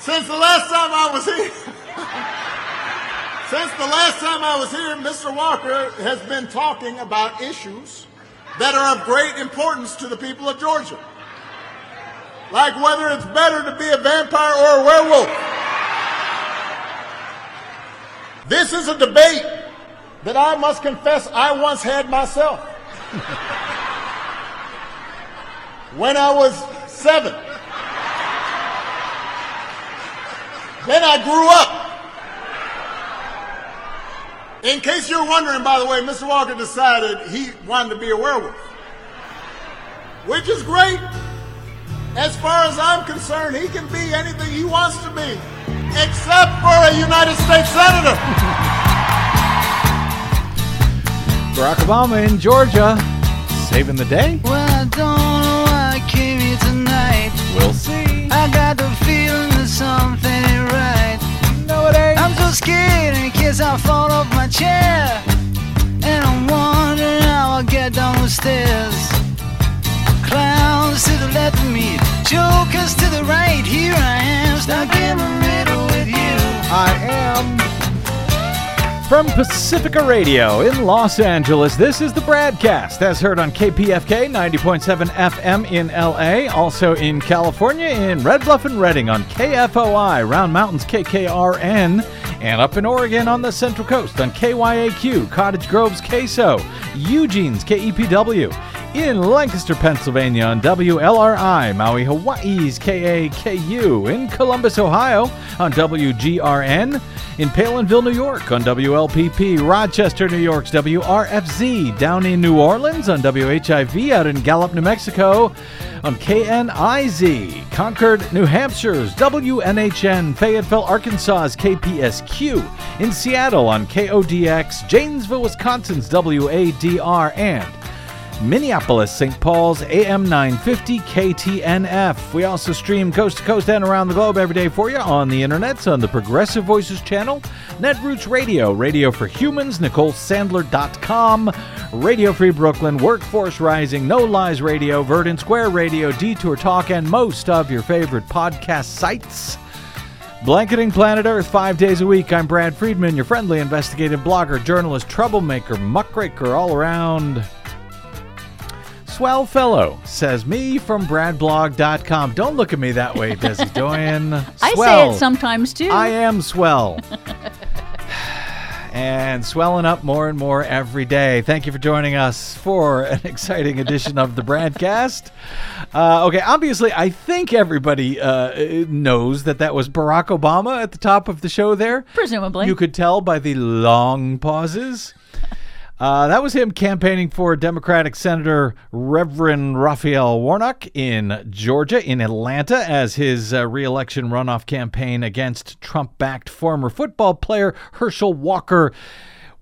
Since the last time I was here, since the last time I was here, Mr. Walker has been talking about issues that are of great importance to the people of Georgia. Like whether it's better to be a vampire or a werewolf. This is a debate that I must confess I once had myself. when I was seven. Then I grew up. In case you're wondering, by the way, Mr. Walker decided he wanted to be a werewolf, which is great. As far as I'm concerned, he can be anything he wants to be, except for a United States Senator. Barack Obama in Georgia, saving the day. Well, I don't know why I came here tonight. We'll see. I got the feeling that something so scared in case I fall off my chair. And I'm wondering how I'll get down the stairs. Clowns to the left of me, jokers to the right. Here I am, stuck in the middle with you. I am. From Pacifica Radio in Los Angeles, this is the BradCast as heard on KPFK 90.7 FM in LA, also in California in Red Bluff and Redding on KFOI, Round Mountains KKRN, and up in Oregon on the Central Coast on KYAQ, Cottage Grove's KSO, Eugene's KEPW, in Lancaster, Pennsylvania on WLRI, Maui, Hawaii's KAKU, in Columbus, Ohio on WGRN, in Palenville, New York on WLPP, Rochester, New York's WRFZ, down in New Orleans on WHIV, out in Gallup, New Mexico on KNIZ, Concord, New Hampshire's WNHN, Fayetteville, Arkansas's KPSQ, in Seattle on KODX, Janesville, Wisconsin's WADR, and Minneapolis, St. Paul's AM 950 KTNF. We also stream coast to coast and around the globe every day for you on the internet on the Progressive Voices channel, Netroots Radio, Radio for Humans, NicoleSandler.com, Radio Free Brooklyn, Workforce Rising, No Lies Radio, Verdant Square Radio, Detour Talk, and most of your favorite podcast sites. Blanketing Planet Earth five days a week. I'm Brad Friedman, your friendly investigative blogger, journalist, troublemaker, muckraker, all around swell fellow, says me from bradblog.com. Don't look at me that way, Desi Doyen. I say it sometimes too. I am swell. and swelling up more and more every day. Thank you for joining us for an exciting edition of the BradCast. Uh, okay, obviously, I think everybody uh, knows that that was Barack Obama at the top of the show there. Presumably. You could tell by the long pauses. Uh, that was him campaigning for Democratic Senator Reverend Raphael Warnock in Georgia, in Atlanta, as his uh, reelection runoff campaign against Trump backed former football player Herschel Walker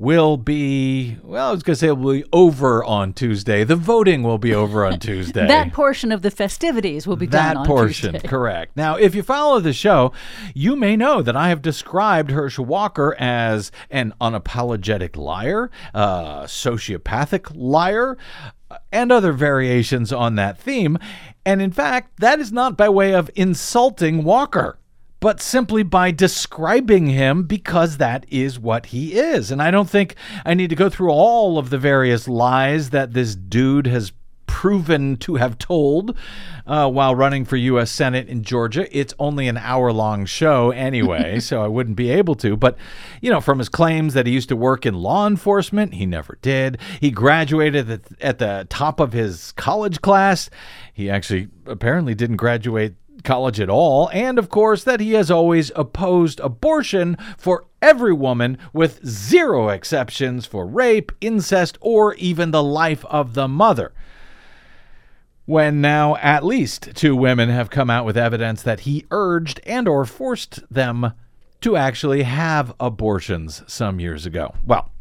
will be, well, I was going to say it will be over on Tuesday. The voting will be over on Tuesday. that portion of the festivities will be That done on portion, Tuesday. correct. Now, if you follow the show, you may know that I have described Herschel Walker as an unapologetic liar, a sociopathic liar, and other variations on that theme. And in fact, that is not by way of insulting Walker but simply by describing him because that is what he is. And I don't think I need to go through all of the various lies that this dude has proven to have told uh, while running for U.S. Senate in Georgia. It's only an hour long show anyway, so I wouldn't be able to. But, you know, from his claims that he used to work in law enforcement, he never did. He graduated at, at the top of his college class. He actually apparently didn't graduate college at all, and of course, that he has always opposed abortion for every woman with zero exceptions for rape, incest, or even the life of the mother. When now at least two women have come out with evidence that he urged and or forced them to actually have abortions some years ago. Well,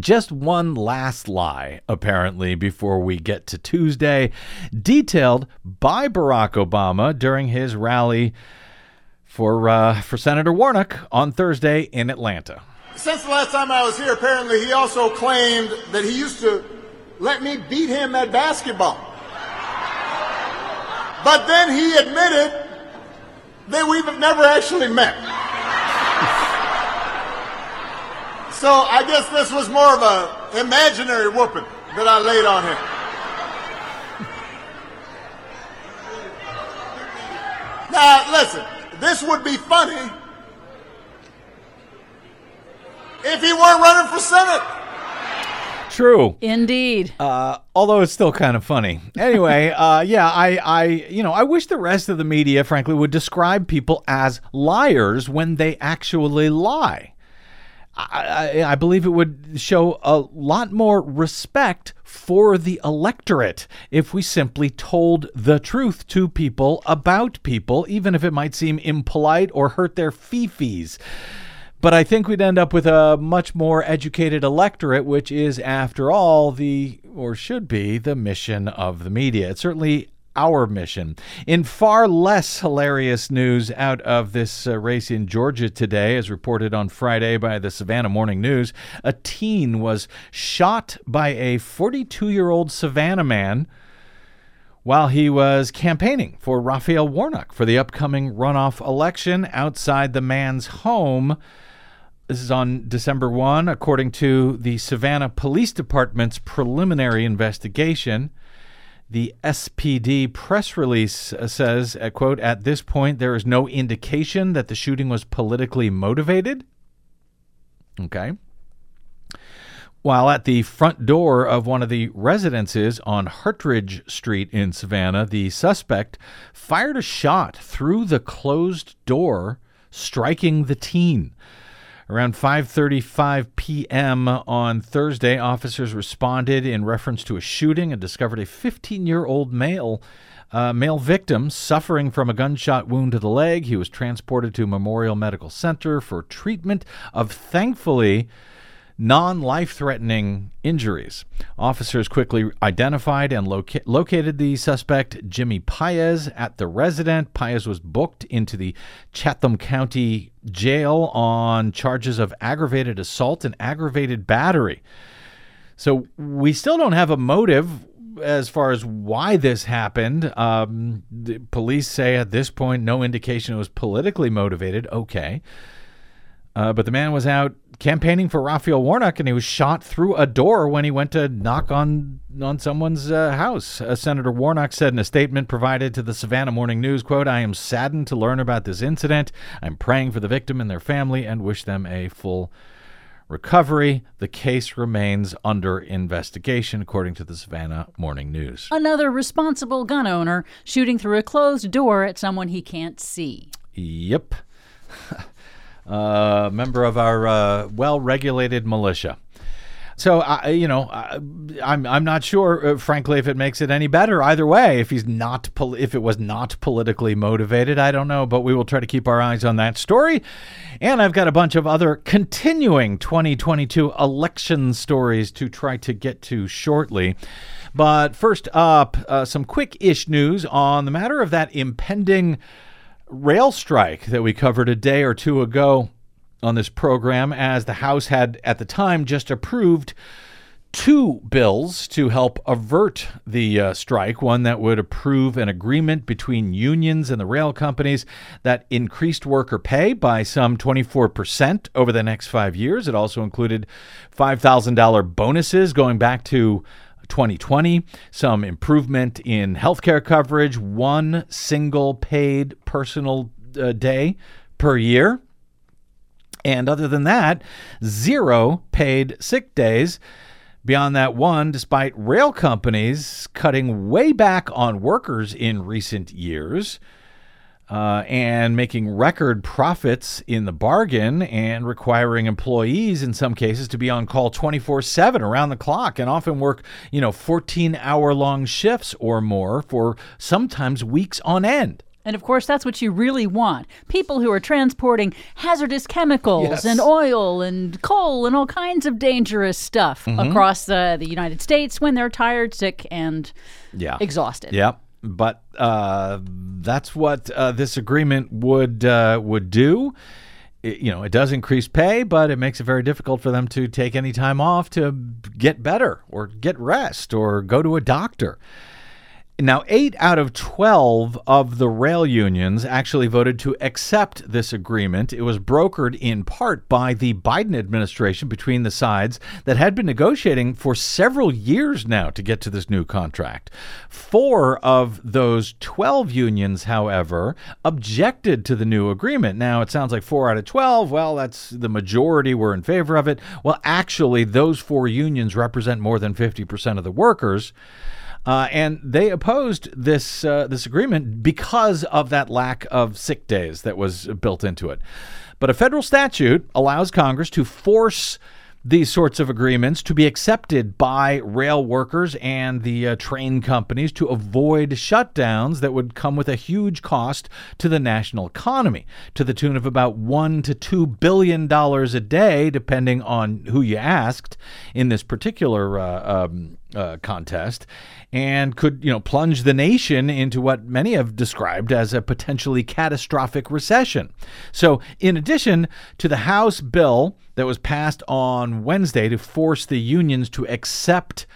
just one last lie, apparently, before we get to Tuesday, detailed by Barack Obama during his rally for uh, for Senator Warnock on Thursday in Atlanta. Since the last time I was here, apparently he also claimed that he used to let me beat him at basketball. But then he admitted that we've never actually met. So I guess this was more of a imaginary whooping that I laid on him. Now, listen, this would be funny if he weren't running for Senate. True. Indeed. Uh, although it's still kind of funny. Anyway, uh, yeah, I, I, you know, I wish the rest of the media, frankly, would describe people as liars when they actually lie. I, I, believe it would show a lot more respect for the electorate if we simply told the truth to people about people, even if it might seem impolite or hurt their fifis. But I think we'd end up with a much more educated electorate, which is, after all, the, or should be, the mission of the media. It's certainly our mission. In far less hilarious news out of this uh, race in Georgia today, as reported on Friday by the Savannah Morning News, a teen was shot by a 42 year old Savannah man while he was campaigning for Raphael Warnock for the upcoming runoff election outside the man's home. This is on December 1, according to the Savannah Police Department's preliminary investigation. The SPD press release uh, says, uh, quote, at this point, there is no indication that the shooting was politically motivated. Okay. While at the front door of one of the residences on Hartridge Street in Savannah, the suspect fired a shot through the closed door, striking the teen. Around 5:35 p.m. on Thursday, officers responded in reference to a shooting and discovered a 15-year-old male uh, male victim suffering from a gunshot wound to the leg. He was transported to Memorial Medical Center for treatment of thankfully non life threatening injuries. Officers quickly identified and loca- located the suspect, Jimmy Paez, at the resident. Paez was booked into the Chatham County Jail on charges of aggravated assault and aggravated battery. So we still don't have a motive as far as why this happened. Um, the police say at this point no indication it was politically motivated. Okay. Uh, but the man was out campaigning for Raphael Warnock, and he was shot through a door when he went to knock on on someone's uh, house. Uh, Senator Warnock said in a statement provided to the Savannah Morning News, "quote I am saddened to learn about this incident. I'm praying for the victim and their family, and wish them a full." Recovery. The case remains under investigation, according to the Savannah Morning News. Another responsible gun owner shooting through a closed door at someone he can't see. Yep. Uh, member of our uh, well-regulated militia. So I, you know, I, I'm I'm not sure, uh, frankly, if it makes it any better either way. If he's not, pol- if it was not politically motivated, I don't know, but we will try to keep our eyes on that story. And I've got a bunch of other continuing 2022 election stories to try to get to shortly. But first up, uh, some quick-ish news on the matter of that impending rail strike that we covered a day or two ago on this program, as the House had at the time just approved two bills to help avert the uh, strike. One that would approve an agreement between unions and the rail companies that increased worker pay by some 24% over the next five years. It also included $5,000 bonuses going back to 2020, some improvement in healthcare coverage, one single paid personal uh, day per year. And other than that, zero paid sick days. Beyond that, one, despite rail companies cutting way back on workers in recent years uh, and making record profits in the bargain and requiring employees in some cases to be on call 24/7 around the clock and often work, you know, 14-hour long shifts or more for sometimes weeks on end. And of course, that's what you really want. People who are transporting hazardous chemicals Yes. and oil and coal and all kinds of dangerous stuff Mm-hmm. across uh, the United States when they're tired, sick, and Yeah. exhausted. Yep. But uh, that's what uh, this agreement would uh, would do. It- you know, it does increase pay, but it makes it very difficult for them to take any time off to get better or get rest or go to a doctor. Now, eight out of 12 of the rail unions actually voted to accept this agreement. It was brokered in part by the Biden administration between the sides that had been negotiating for several years now to get to this new contract. Four of those 12 unions, however, objected to the new agreement. Now, it sounds like four out of 12. Well, that's the majority were in favor of it. Well, actually, those four unions represent more than 50% of the workers. Uh, and they opposed this uh, this agreement because of that lack of sick days that was built into it. But a federal statute allows Congress to force these sorts of agreements to be accepted by rail workers and the uh, train companies to avoid shutdowns that would come with a huge cost to the national economy to the tune of about 1 to 2 billion dollars a day depending on who you asked in this particular uh, um, uh, contest and could you know plunge the nation into what many have described as a potentially catastrophic recession. So, in addition to the House bill that was passed on Wednesday to force the unions to accept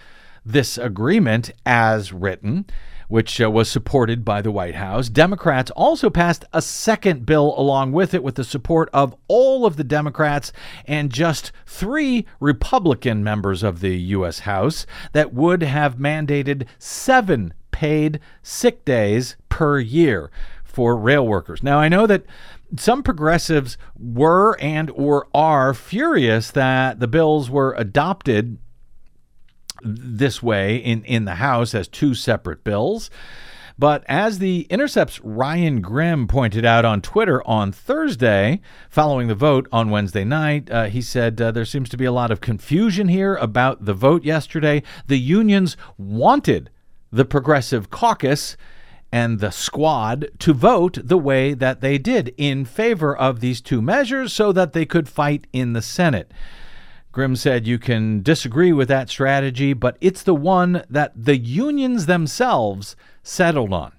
this agreement as written, which uh, was supported by the White House. Democrats also passed a second bill along with it with the support of all of the Democrats and just three Republican members of the U.S. House that would have mandated seven paid sick days per year for rail workers. Now, I know that some progressives were and or are furious that the bills were adopted this way in, in the House as two separate bills. But as the Intercept's Ryan Grim pointed out on Twitter on Thursday, following the vote on Wednesday night, uh, he said uh, there seems to be a lot of confusion here about the vote yesterday. The unions wanted the Progressive Caucus and the squad to vote the way that they did in favor of these two measures so that they could fight in the Senate. Grim said you can disagree with that strategy, but it's the one that the unions themselves settled on.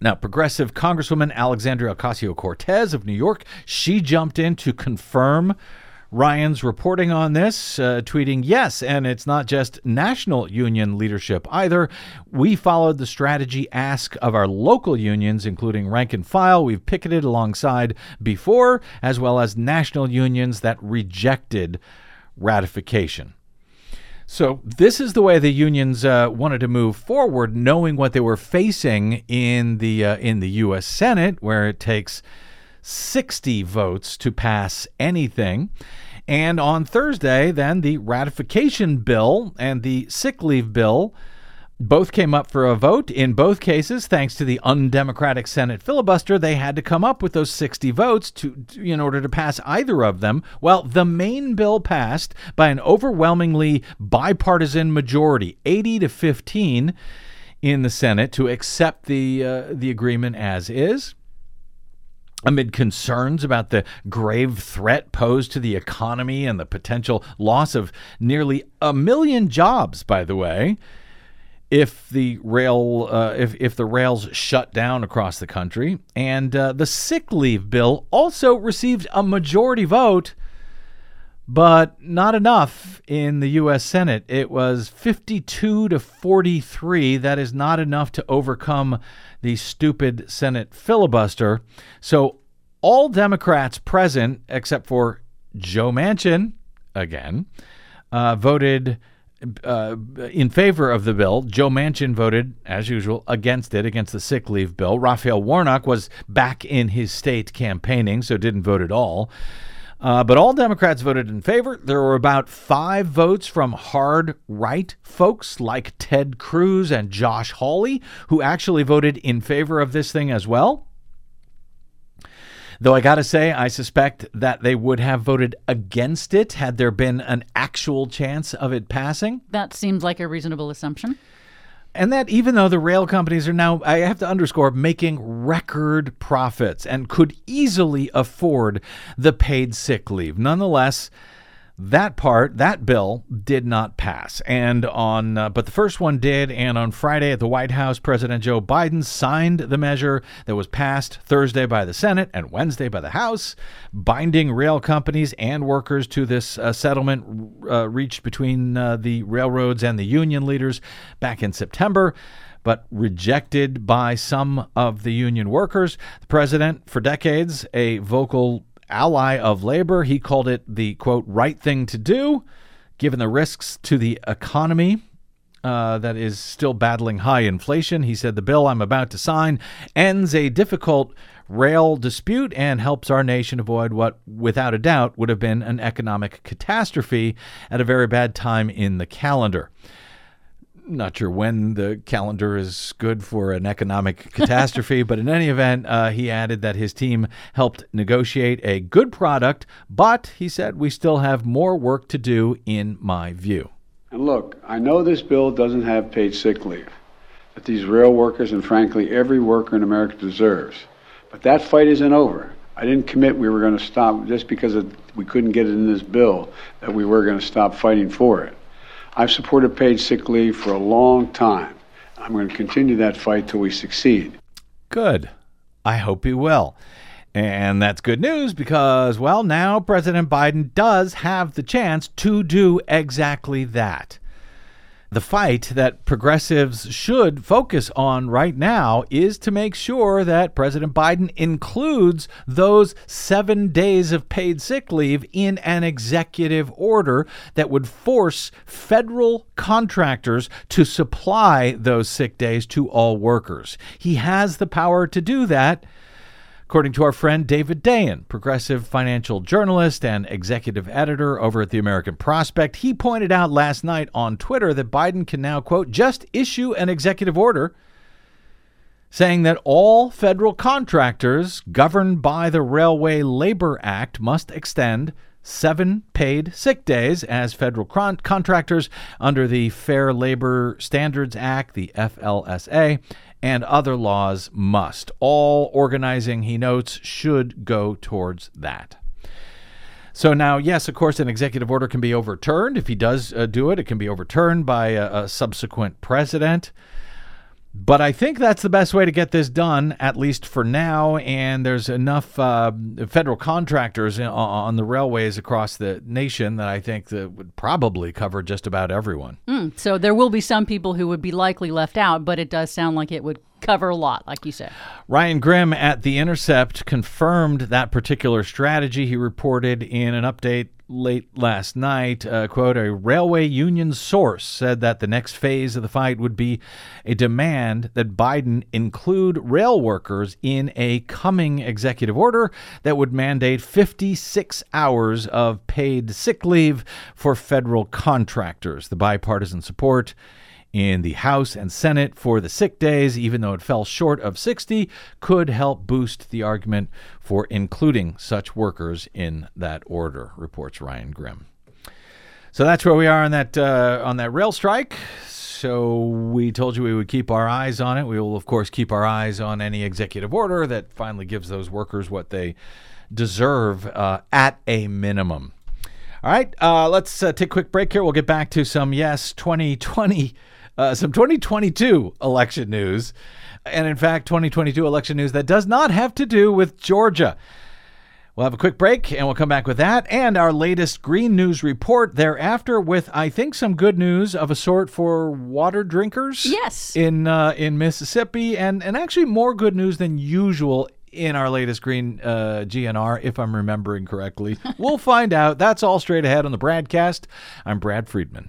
Now, progressive Congresswoman Alexandria Ocasio Cortez of New York, she jumped in to confirm Ryan's reporting on this, uh, tweeting, Yes, and it's not just national union leadership either. We followed the strategy ask of our local unions, including rank and file. We've picketed alongside before, as well as national unions that rejected ratification. So, this is the way the unions uh, wanted to move forward, knowing what they were facing in the uh, in the U.S. Senate, where it takes 60 votes to pass anything. And on Thursday, then the ratification bill and the sick leave bill both came up for a vote. In both cases, thanks to the undemocratic Senate filibuster, they had to come up with those 60 votes to, in order to pass either of them. Well, the main bill passed by an overwhelmingly bipartisan majority, 80 to 15 in the Senate to accept the uh, the agreement as is amid concerns about the grave threat posed to the economy and the potential loss of nearly a million jobs, by the way, if the rail uh, if if the rails shut down across the country, and uh, the sick leave bill also received a majority vote. But not enough in the U.S. Senate. It was 52 to 43. That is not enough to overcome the stupid Senate filibuster. So all Democrats present, except for Joe Manchin, again, uh, voted uh, in favor of the bill. Joe Manchin voted, as usual, against it, against the sick leave bill. Raphael Warnock was back in his state campaigning, so didn't vote at all. Uh, but all Democrats voted in favor. There were about five votes from hard right folks like Ted Cruz and Josh Hawley, who actually voted in favor of this thing as well. Though I got to say, I suspect that they would have voted against it had there been an actual chance of it passing. That seems like a reasonable assumption. And that even though the rail companies are now, I have to underscore, making record profits and could easily afford the paid sick leave, nonetheless, that part, that bill did not pass. And on, uh, but the first one did. And on Friday at the White House, President Joe Biden signed the measure that was passed Thursday by the Senate and Wednesday by the House, binding rail companies and workers to this uh, settlement uh, reached between uh, the railroads and the union leaders back in September but rejected by some of the union workers. The president, for decades, a vocal ally of labor. He called it the quote, right thing to do, given the risks to the economy. Uh, that is still battling high inflation. He said the bill I'm about to sign ends a difficult rail dispute and helps our nation avoid what, without a doubt, would have been an economic catastrophe at a very bad time in the calendar not sure when the calendar is good for an economic catastrophe, but in any event, uh, he added that his team helped negotiate a good product, but he said we still have more work to do, in my view. And look, I know this bill doesn't have paid sick leave that these rail workers and frankly every worker in America deserves, but that fight isn't over. I didn't commit we were going to stop just because we couldn't get it in this bill that we were going to stop fighting for it. I've supported paid sick leave for a long time. I'm going to continue that fight till we succeed. Good. I hope he will. And that's good news because, well, now President Biden does have the chance to do exactly that. The fight that progressives should focus on right now is to make sure that President Biden includes those seven days of paid sick leave in an executive order that would force federal contractors to supply those sick days to all workers. He has the power to do that According to our friend David Dayen, progressive financial journalist and executive editor over at the American Prospect, he pointed out last night on Twitter that Biden can now, quote, just issue an executive order saying that all federal contractors governed by the Railway Labor Act must extend seven paid sick days as federal con- contractors under the Fair Labor Standards Act, the FLSA, and other laws must. All organizing, he notes, should go towards that. So now, yes, of course, an executive order can be overturned. If he does uh, do it, it can be overturned by a, a subsequent president. But I think that's the best way to get this done, at least for now. And there's enough uh, federal contractors in, on the railways across the nation that I think that would probably cover just about everyone. Mm, so there will be some people who would be likely left out, but it does sound like it would cover a lot, like you said. Ryan Grim at The Intercept confirmed that particular strategy. He reported in an update late last night. Uh, quote, a railway union source said that the next phase of the fight would be a demand that Biden include rail workers in a coming executive order that would mandate 56 hours of paid sick leave for federal contractors. The bipartisan support in the House and Senate for the sick days, even though it fell short of 60, could help boost the argument for including such workers in that order, reports Ryan Grim. So that's where we are on that uh, on that rail strike. So we told you we would keep our eyes on it. We will, of course, keep our eyes on any executive order that finally gives those workers what they deserve uh, at a minimum. All right, uh, let's uh, take a quick break here. We'll get back to some yes 2020 uh, some 2022 election news. And in fact, 2022 election news that does not have to do with Georgia. We'll have a quick break and we'll come back with that and our latest green news report thereafter with I think some good news of a sort for water drinkers. Yes. In uh, in Mississippi and and actually more good news than usual in our latest green uh, GNR if I'm remembering correctly. we'll find out. That's all straight ahead on the BradCast. I'm Brad Friedman.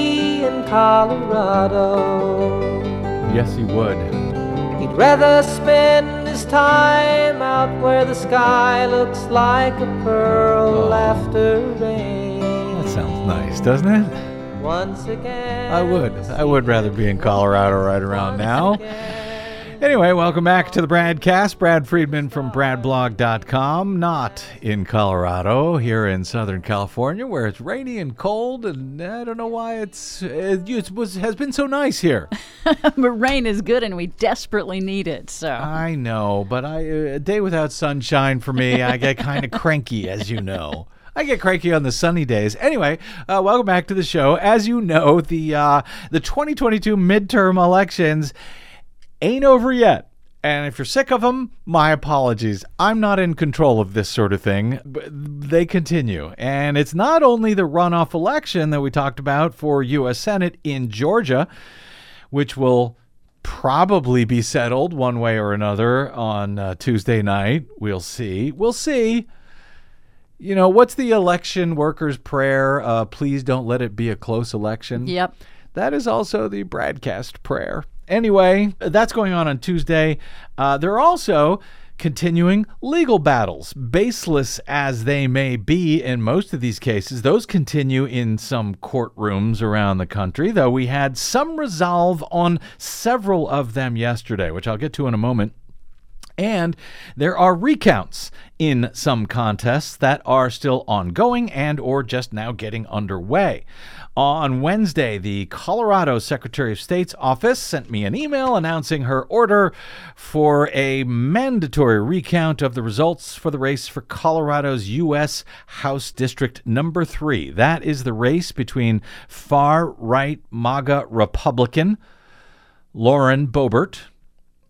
in Colorado. Yes, he would. He'd rather spend his time out where the sky looks like a pearl oh. after rain. That sounds nice, doesn't it? Once again. I would. I would rather be in Colorado right around now. Anyway, welcome back to the Bradcast. Brad Friedman from BradBlog.com. Not in Colorado, here in Southern California, where it's rainy and cold, and I don't know why it's it, it was has been so nice here. but rain is good and we desperately need it. So I know, but I a day without sunshine for me, I get kind of cranky, as you know. I get cranky on the sunny days. Anyway, uh, welcome back to the show. As you know, the uh, the 2022 midterm elections ain't over yet. And if you're sick of them, my apologies. I'm not in control of this sort of thing. But they continue. And it's not only the runoff election that we talked about for U.S. Senate in Georgia, which will probably be settled one way or another on uh, Tuesday night. We'll see. We'll see. You know, what's the election workers' prayer? Uh, please don't let it be a close election. Yep. That is also the BradCast prayer. Anyway, that's going on on Tuesday. Uh, there are also continuing legal battles, baseless as they may be in most of these cases. Those continue in some courtrooms around the country, though we had some resolve on several of them yesterday, which I'll get to in a moment. And there are recounts in some contests that are still ongoing and or just now getting underway. On Wednesday, the Colorado Secretary of State's office sent me an email announcing her order for a mandatory recount of the results for the race for Colorado's U.S. House District number three. That is the race between far right MAGA Republican Lauren Boebert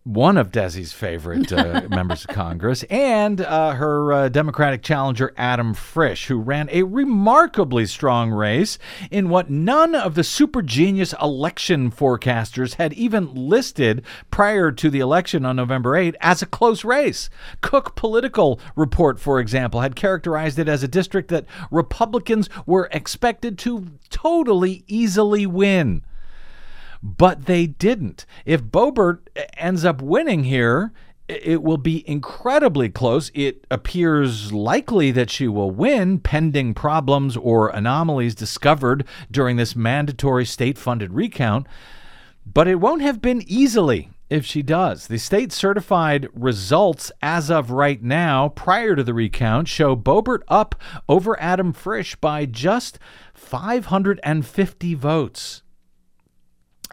one of Desi's favorite uh, members of Congress, and uh, her uh, Democratic challenger, Adam Frisch, who ran a remarkably strong race in what none of the super genius election forecasters had even listed prior to the election on November 8 as a close race. Cook Political Report, for example, had characterized it as a district that Republicans were expected to totally easily win but they didn't. If Boebert ends up winning here, it will be incredibly close. It appears likely that she will win, pending problems or anomalies discovered during this mandatory state funded recount. But it won't have been easily if she does. The state certified results as of right now, prior to the recount, show Boebert up over Adam Frisch by just 550 votes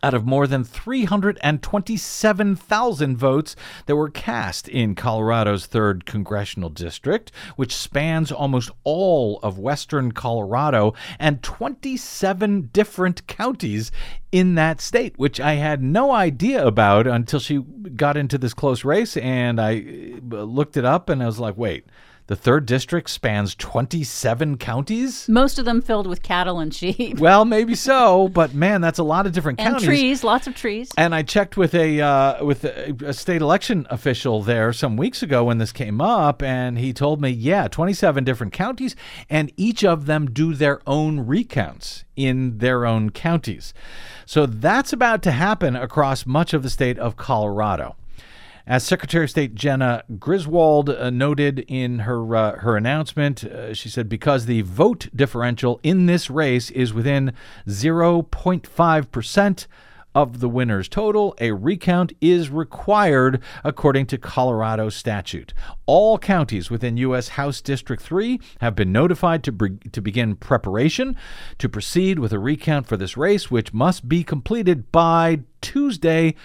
out of more than 327,000 votes that were cast in Colorado's 3rd Congressional District, which spans almost all of western Colorado and 27 different counties in that state, which I had no idea about until she got into this close race. And I uh, looked it up and I was like, wait. The third district spans 27 counties? Most of them filled with cattle and sheep. Well, maybe so, but man, that's a lot of different and counties. trees, lots of trees. And I checked with a uh, with a, a state election official there some weeks ago when this came up, and he told me, yeah, 27 different counties, and each of them do their own recounts in their own counties. So that's about to happen across much of the state of Colorado. As Secretary of State Jena Griswold uh, noted in her uh, her announcement, uh, she said because the vote differential in this race is within 0.5 percent of the winner's total, a recount is required according to Colorado statute. All counties within U.S. House District 3 have been notified to, be- to begin preparation to proceed with a recount for this race, which must be completed by Tuesday,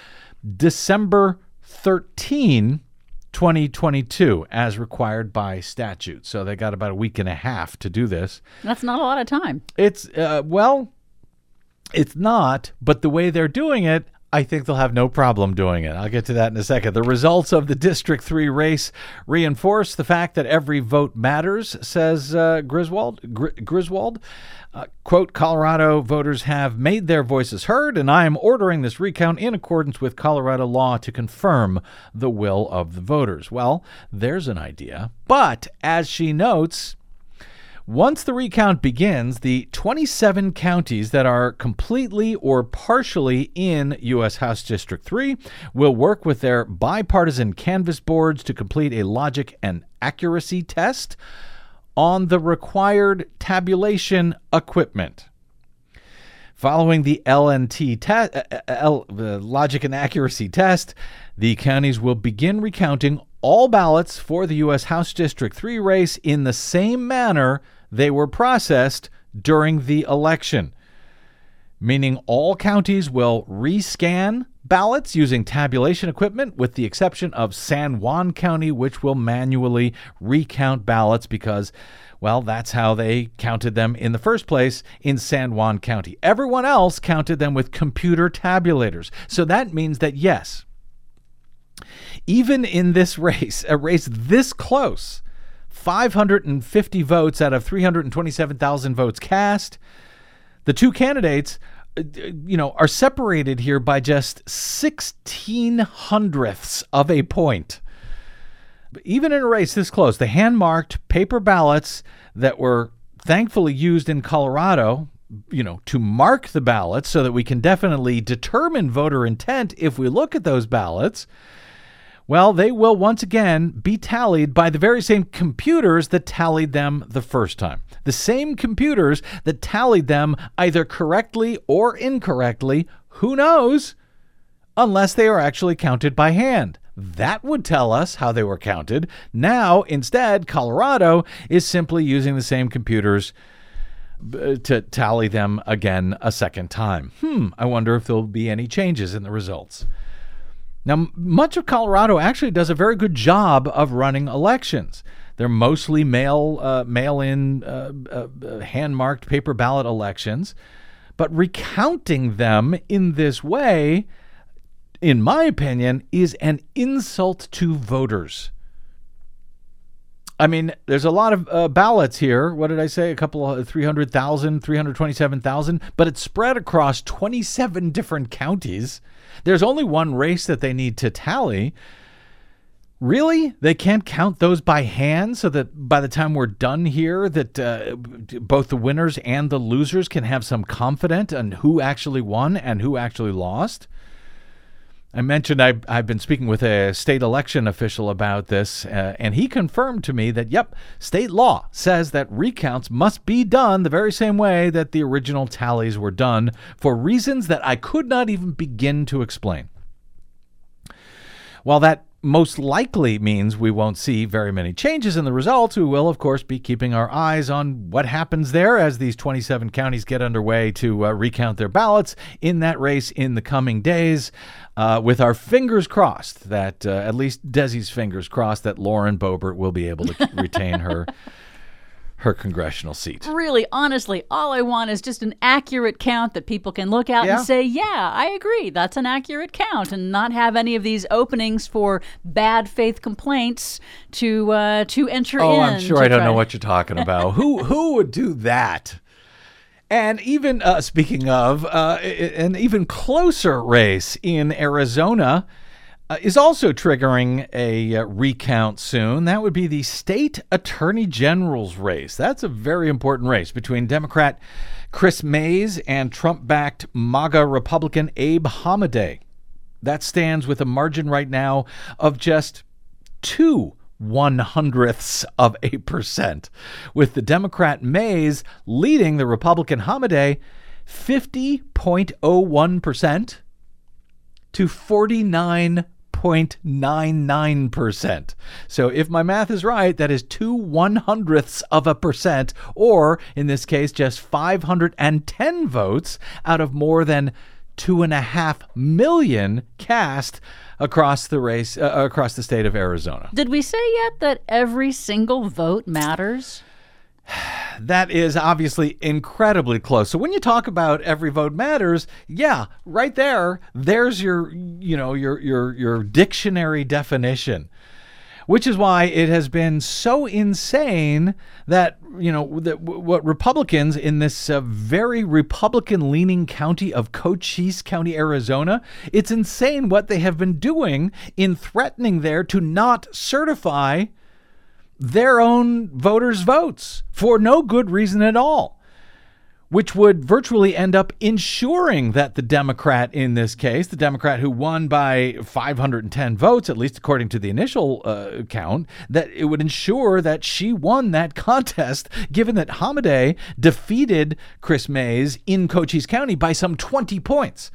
December 13, 2022, as required by statute. So they got about a week and a half to do this. That's not a lot of time. It's, uh, well, it's not, but the way they're doing it, I think they'll have no problem doing it. I'll get to that in a second. The results of the District 3 race reinforce the fact that every vote matters, says uh, Griswold. Gr- Griswold. Uh, quote, Colorado voters have made their voices heard, and I am ordering this recount in accordance with Colorado law to confirm the will of the voters. Well, there's an idea. But as she notes, Once the recount begins, the 27 counties that are completely or partially in U.S. House District 3 will work with their bipartisan canvass boards to complete a logic and accuracy test on the required tabulation equipment. Following the LNT uh, L, the logic and accuracy test, the counties will begin recounting all ballots for the U.S. House District 3 race in the same manner they were processed during the election. Meaning all counties will rescan ballots using tabulation equipment, with the exception of San Juan County, which will manually recount ballots because, well, that's how they counted them in the first place in San Juan County. Everyone else counted them with computer tabulators. So that means that, yes, even in this race, a race this close, 550 votes out of 327,000 votes cast, the two candidates, uh, you know, are separated here by just 16 hundredths of a point. Even in a race this close, the hand marked paper ballots that were thankfully used in Colorado, you know, to mark the ballots so that we can definitely determine voter intent if we look at those ballots well, they will once again be tallied by the very same computers that tallied them the first time. The same computers that tallied them either correctly or incorrectly, who knows, unless they are actually counted by hand. That would tell us how they were counted. Now, instead, Colorado is simply using the same computers to tally them again a second time. Hmm, I wonder if there'll be any changes in the results. Now, much of Colorado actually does a very good job of running elections. They're mostly mail uh, mail in uh, uh, hand marked paper ballot elections, but recounting them in this way, in my opinion, is an insult to voters. I mean, there's a lot of uh, ballots here. What did I say? A couple of 300,000, 327,000, but it's spread across 27 different counties. There's only one race that they need to tally. Really? They can't count those by hand so that by the time we're done here that uh, both the winners and the losers can have some confidence on who actually won and who actually lost? I mentioned I've, I've been speaking with a state election official about this, uh, and he confirmed to me that, yep, state law says that recounts must be done the very same way that the original tallies were done for reasons that I could not even begin to explain. While that most likely means we won't see very many changes in the results. We will, of course, be keeping our eyes on what happens there as these 27 counties get underway to uh, recount their ballots in that race in the coming days. Uh, with our fingers crossed that, uh, at least Desi's fingers crossed, that Lauren Boebert will be able to retain her her congressional seat. Really, honestly, all I want is just an accurate count that people can look at Yeah. and say, yeah, I agree, that's an accurate count, and not have any of these openings for bad faith complaints to uh, to enter in. Oh, I'm sure I don't try know to- what you're talking about. who who would do that? And even uh, speaking of, uh, an even closer race in Arizona uh, is also triggering a uh, recount soon. That would be the state attorney general's race. That's a very important race between Democrat Kris Mayes and Trump backed MAGA Republican Abe Hamadeh. That stands with a margin right now of just two one hundredths of a percent, with the Democrat Mayes leading the Republican Hamadeh 50.01% to 49.99%. So if my math is right, that is two one hundredths of a percent, or in this case, just 510 votes out of more than two and a half million cast across the race uh, across the state of Arizona. Did we say yet that every single vote matters? That is obviously incredibly close. So when you talk about every vote matters, yeah, right there, there's your you know your your your dictionary definition. Which is why it has been so insane that you know that what Republicans in this uh, very Republican-leaning county of Cochise County, Arizona, it's insane what they have been doing in threatening there to not certify their own voters' votes for no good reason at all, which would virtually end up ensuring that the Democrat in this case, the Democrat who won by 510 votes, at least according to the initial uh, count, that it would ensure that she won that contest, given that Hamadeh defeated Kris Mayes in Cochise County by some 20 points.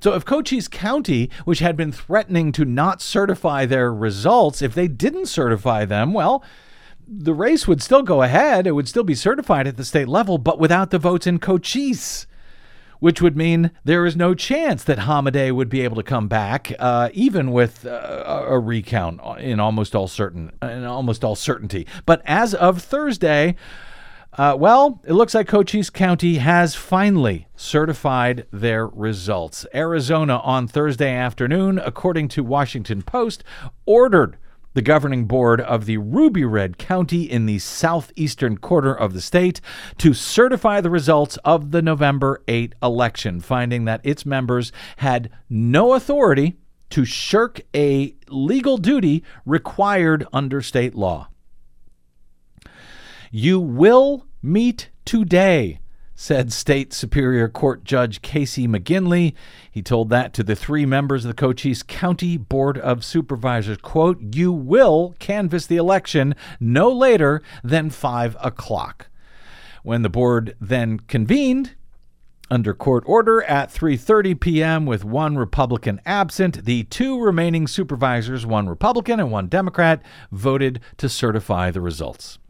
So if Cochise County, which had been threatening to not certify their results, if they didn't certify them, well, the race would still go ahead. It would still be certified at the state level, but without the votes in Cochise, which would mean there is no chance that Hamadeh would be able to come back, uh, even with uh, a recount in almost all certain, in almost all certainty. But as of Thursday, uh, well, it looks like Cochise County has finally certified their results. Arizona on Thursday afternoon, according to Washington Post, ordered the governing board of the Ruby Red County in the southeastern quarter of the state to certify the results of the November 8 election, finding that its members had no authority to shirk a legal duty required under state law. You will meet today, said State Superior Court Judge Casey McGinley. He told that to the three members of the Cochise County Board of Supervisors. Quote, You will canvass the election no later than 5 o'clock. When the board then convened, under court order at 3:30 p.m. with one Republican absent, the two remaining supervisors, one Republican and one Democrat, voted to certify the results.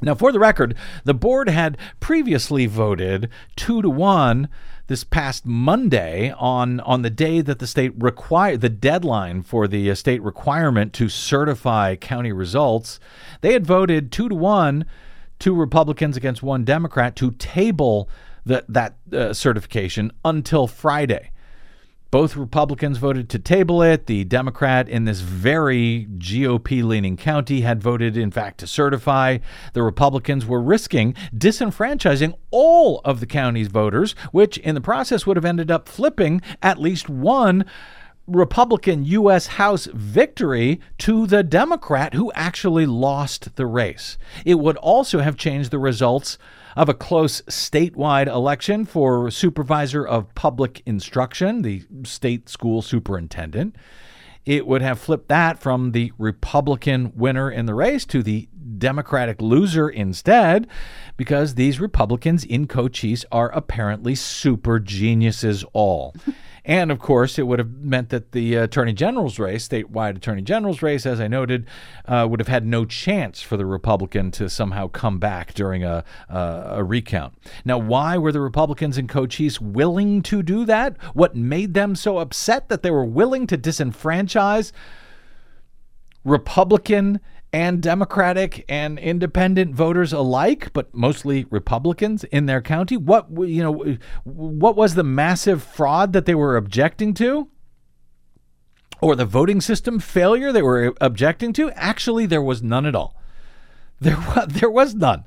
Now, for the record, the board had previously voted two to one this past Monday on on the day that the state required the deadline for the uh, state requirement to certify county results. They had voted two to one, two Republicans against one Democrat to table that that uh, certification until Friday. Both Republicans voted to table it. The Democrat in this very GOP leaning county had voted, in fact, to certify. The Republicans were risking disenfranchising all of the county's voters, which in the process would have ended up flipping at least one. Republican U.S. House victory to the Democrat who actually lost the race. It would also have changed the results of a close statewide election for supervisor of public instruction, the state school superintendent. It would have flipped that from the Republican winner in the race to the Democratic loser instead, because these Republicans in Cochise are apparently super geniuses all. And of course, it would have meant that the attorney general's race, statewide attorney general's race, as I noted, uh, would have had no chance for the Republican to somehow come back during a, uh, a recount. Now, why were the Republicans in Cochise willing to do that? What made them so upset that they were willing to disenfranchise Republican and Democratic and independent voters alike, but mostly Republicans in their county. What you know, what was the massive fraud that they were objecting to? Or the voting system failure they were uh, objecting to? Actually, there was none at all. There was, there was none.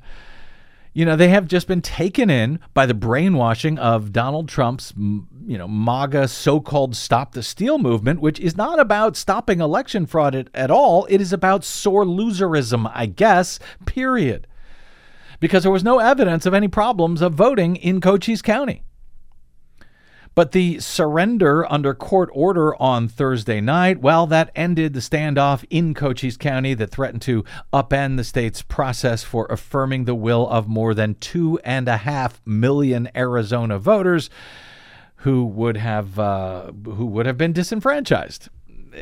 You know, they have just been taken in by the brainwashing of Donald Trump's, you know, MAGA so called Stop the Steal movement, which is not about stopping election fraud at, at all. It is about sore loserism, I guess, period. Because there was no evidence of any problems of voting in Cochise County. But the surrender under court order on Thursday night, well, that ended the standoff in Cochise County that threatened to upend the state's process for affirming the will of more than two and a half million Arizona voters who would have uh, who would have been disenfranchised.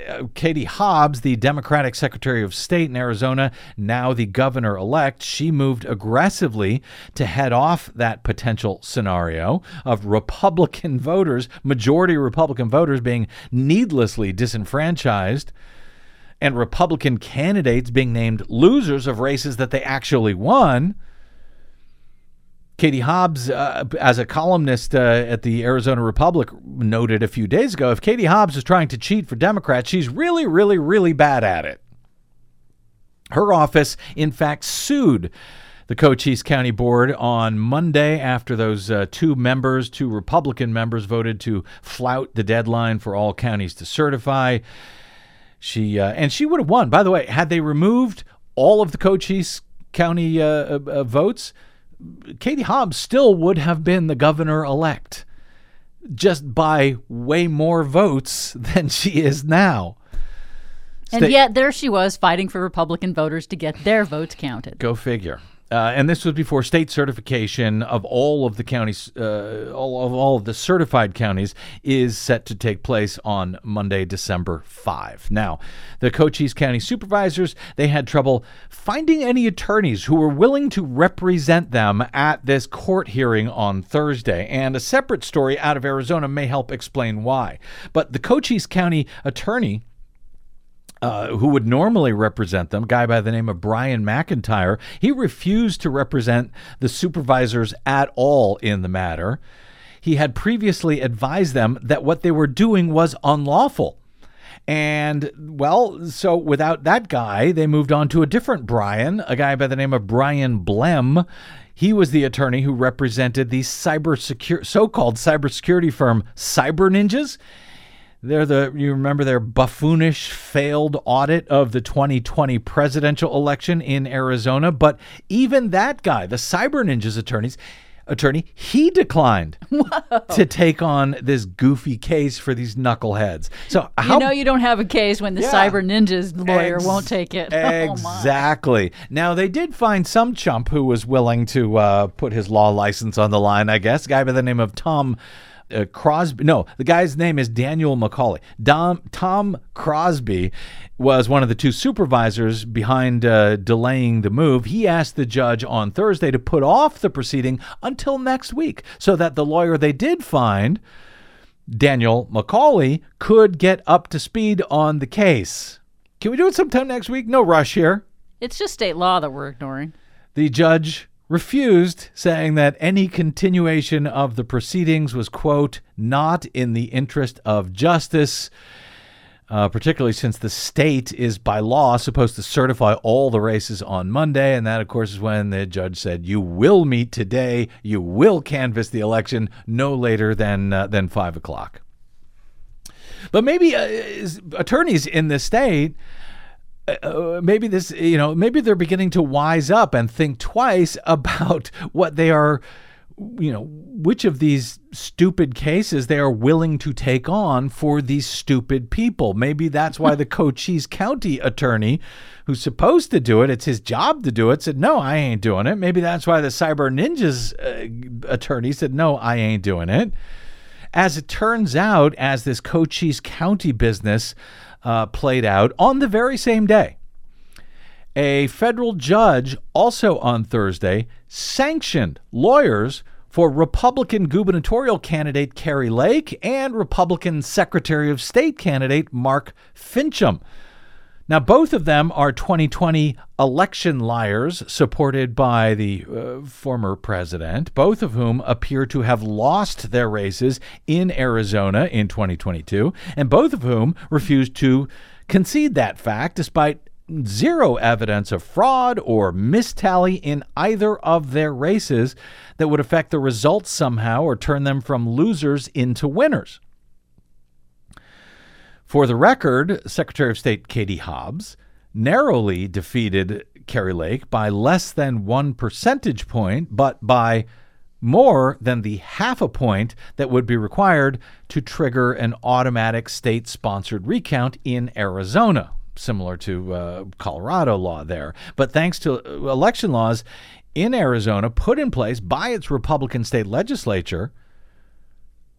Uh, Katie Hobbs, the Democratic Secretary of State in Arizona, now the governor elect, she moved aggressively to head off that potential scenario of Republican voters, majority Republican voters, being needlessly disenfranchised and Republican candidates being named losers of races that they actually won. Katie Hobbs, uh, as a columnist uh, at the Arizona Republic, noted a few days ago if Katie Hobbs is trying to cheat for Democrats, she's really, really, really bad at it. Her office, in fact, sued the Cochise County Board on Monday after those uh, two members, two Republican members, voted to flout the deadline for all counties to certify. She uh, and she would have won. By the way, had they removed all of the Cochise County uh, uh, uh, votes, Katie Hobbs still would have been the governor elect just by way more votes than she is now. And Sta- yet there she was fighting for Republican voters to get their votes counted. Go figure. Uh, and this was before state certification of all of the counties, uh, all of all of the certified counties, is set to take place on Monday, December five. Now, the Cochise County supervisors they had trouble finding any attorneys who were willing to represent them at this court hearing on Thursday. And a separate story out of Arizona may help explain why. But the Cochise County attorney uh, who would normally represent them, guy by the name of Brian McIntyre, he refused to represent the supervisors at all in the matter. He had previously advised them that what they were doing was unlawful. And well, so without that guy, they moved on to a different Brian, a guy by the name of Brian Blehm. He was the attorney who represented the cyber secure, so-called cybersecurity firm Cyber Ninjas. They're the you remember their buffoonish failed audit of the 2020 presidential election in Arizona, but even that guy, the Cyber Ninjas attorneys attorney, he declined to take on this goofy case for these knuckleheads. So how you know you don't have a case when the Yeah. cyber ninjas lawyer Ex- won't take it. Oh. Exactly. now they did find some chump who was willing to uh, put his law license on the line. I guess a guy by the name of Tom. Uh, Crosby, no, the guy's name is Daniel McCauley. Dom, Tom Crosby was one of the two supervisors behind uh, delaying the move. He asked the judge on Thursday to put off the proceeding until next week so that the lawyer they did find, Daniel McCauley, could get up to speed on the case. Can we do it sometime next week? No rush here. It's just state law that we're ignoring. The judge refused, saying that any continuation of the proceedings was, quote, not in the interest of justice. Uh, particularly since the state is by law supposed to certify all the races on Monday. And that, of course, is when the judge said, You will meet today. You will canvass the election no later than, uh, than 5 o'clock. But maybe uh, attorneys in the state uh, maybe this you know maybe they're beginning to wise up and think twice about what they are you know which of these stupid cases they are willing to take on for these stupid people. Maybe that's why the cochise county attorney who's supposed to do it it's his job to do it said no i ain't doing it. Maybe that's why the cyber ninjas uh, attorney said no i ain't doing it. As it turns out, as this Cochise County business uh, played out on the very same day, a federal judge also on Thursday sanctioned lawyers for Republican gubernatorial candidate Kari Lake and Republican Secretary of State candidate Mark Finchem. Now, both of them are 2020 election liars supported by the uh, former president, both of whom appear to have lost their races in Arizona in 2022, and both of whom refused to concede that fact despite zero evidence of fraud or mistally in either of their races that would affect the results somehow or turn them from losers into winners. For the record, Secretary of State Katie Hobbs narrowly defeated Kari Lake by less than one percentage point, but by more than the half a point that would be required to trigger an automatic state sponsored recount in Arizona, similar to uh, Colorado law there. But thanks to election laws in Arizona put in place by its Republican state legislature,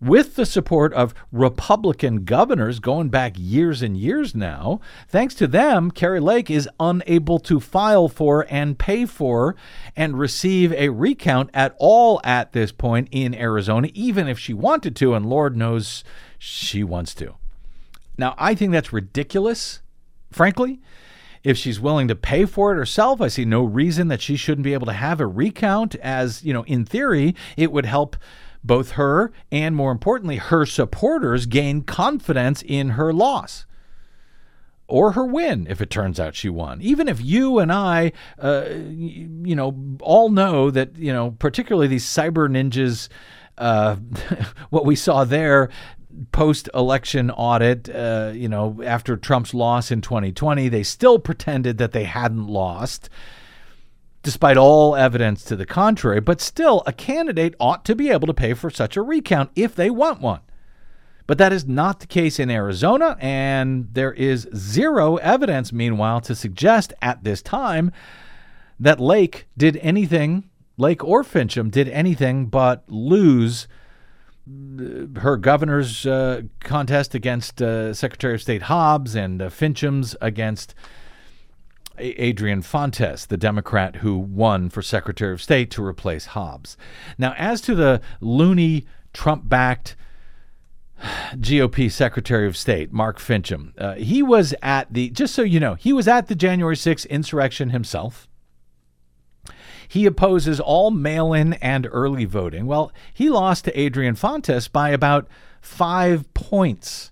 with the support of Republican governors going back years and years now. Thanks to them, Kari Lake is unable to file for and pay for and receive a recount at all at this point in Arizona, even if she wanted to, and Lord knows she wants to. Now, I think that's ridiculous, frankly. If she's willing to pay for it herself, I see no reason that she shouldn't be able to have a recount, as, you know, in theory, it would help both her and, more importantly, her supporters gain confidence in her loss or her win if it turns out she won. Even if you and I, uh, you know, all know that, you know, particularly these cyber ninjas, uh, what we saw there post election audit, uh, you know, after Trump's loss in 2020, they still pretended that they hadn't lost, despite all evidence to the contrary. But still, a candidate ought to be able to pay for such a recount if they want one. But that is not the case in Arizona, and there is zero evidence, meanwhile, to suggest at this time that Lake did anything, Lake or Finchem did anything but lose her governor's uh, contest against uh, Secretary of State Hobbs and uh, Finchem's against Adrian Fontes, the Democrat who won for Secretary of State to replace Hobbs. Now, as to the loony Trump backed GOP Secretary of State, Mark Finchem, uh, he was at the, just so you know, he was at the January 6th insurrection himself. He opposes all mail in and early voting. Well, he lost to Adrian Fontes by about five points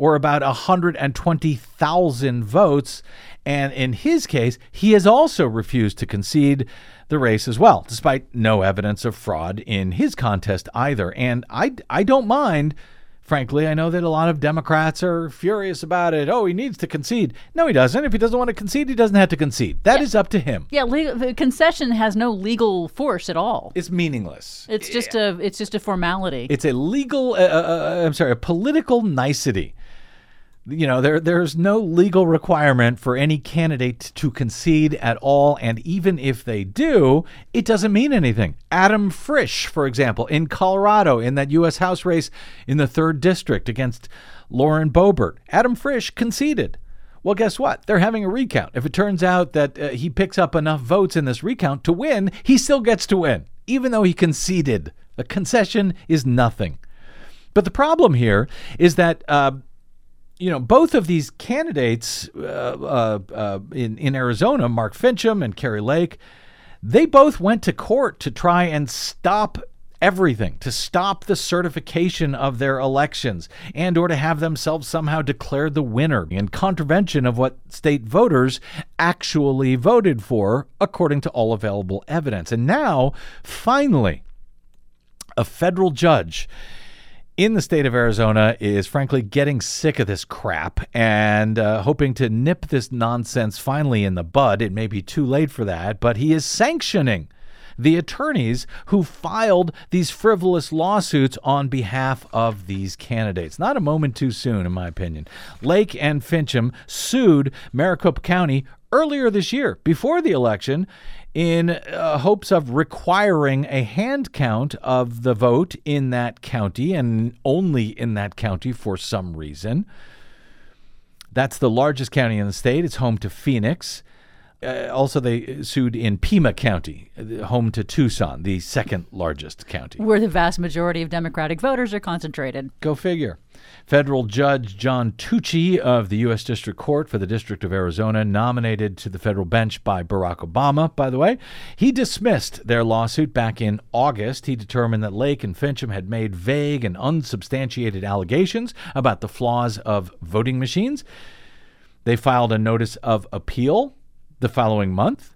or about 120,000 votes. And in his case, he has also refused to concede the race as well, despite no evidence of fraud in his contest either. And I, I don't mind Frankly, I know that a lot of Democrats are furious about it. Oh, he needs to concede. No, he doesn't. If he doesn't want to concede, he doesn't have to concede. That Yeah. is up to him. Yeah, legal, the concession has no legal force at all. It's meaningless. It's just a it's just a formality. It's a legal, uh, uh, uh, I'm sorry, a political nicety. You know, there there's no legal requirement for any candidate to concede at all, and even if they do, it doesn't mean anything. Adam Frisch, for example, in Colorado, in that U.S. House race in the third district against Lauren Boebert, Adam Frisch conceded. Well, guess what? They're having a recount. If it turns out that uh, he picks up enough votes in this recount to win, he still gets to win, even though he conceded. A concession is nothing. But the problem here is that uh, you know both of these candidates uh, uh, uh, in in Arizona, Mark Finchem and Kari Lake, they both went to court to try and stop everything to stop the certification of their elections and or to have themselves somehow declared the winner in contravention of what state voters actually voted for according to all available evidence. And now finally a federal judge in the state of Arizona is frankly getting sick of this crap and uh, hoping to nip this nonsense finally in the bud. It may be too late for that, but he is sanctioning the attorneys who filed these frivolous lawsuits on behalf of these candidates. Not a moment too soon, in my opinion. Lake and Finchem sued Maricopa County earlier this year, before the election, in uh, hopes of requiring a hand count of the vote in that county and only in that county for some reason. That's the largest county in the state. It's home to Phoenix. Uh, also, they sued in Pima County, home to Tucson, the second largest county. where the vast majority of Democratic voters are concentrated. Go figure. Federal Judge John Tuchi of the U.S. District Court for the District of Arizona, nominated to the federal bench by Barack Obama, by the way, he dismissed their lawsuit back in August. He determined that Lake and Finchem had made vague and unsubstantiated allegations about the flaws of voting machines. They filed a notice of appeal the following month.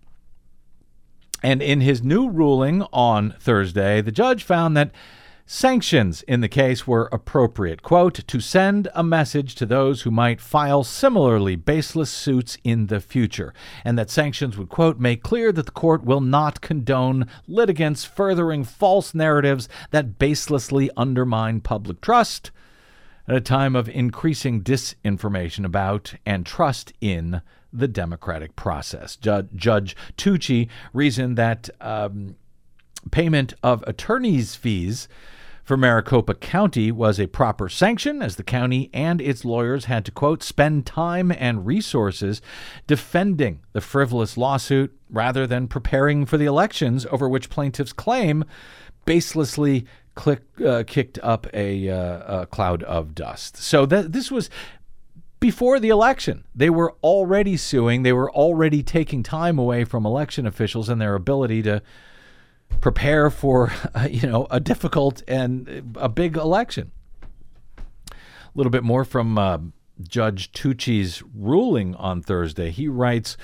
And in his new ruling on Thursday, the judge found that sanctions in the case were appropriate. Quote, to send a message to those who might file similarly baseless suits in the future, and that sanctions would, quote, make clear that the court will not condone litigants furthering false narratives that baselessly undermine public trust at a time of increasing disinformation about and trust in the democratic process. Ju- Judge Tuchi reasoned that um, payment of attorney's fees for Maricopa County was a proper sanction, as the county and its lawyers had to, quote, spend time and resources defending the frivolous lawsuit rather than preparing for the elections over which plaintiffs claim baselessly click, uh, kicked up a, uh, a cloud of dust. So that this was before the election. They were already suing. They were already taking time away from election officials and their ability to prepare for, uh, you know, a difficult and a big election. A little bit more from uh, Judge Tuchi's ruling on Thursday. He writes,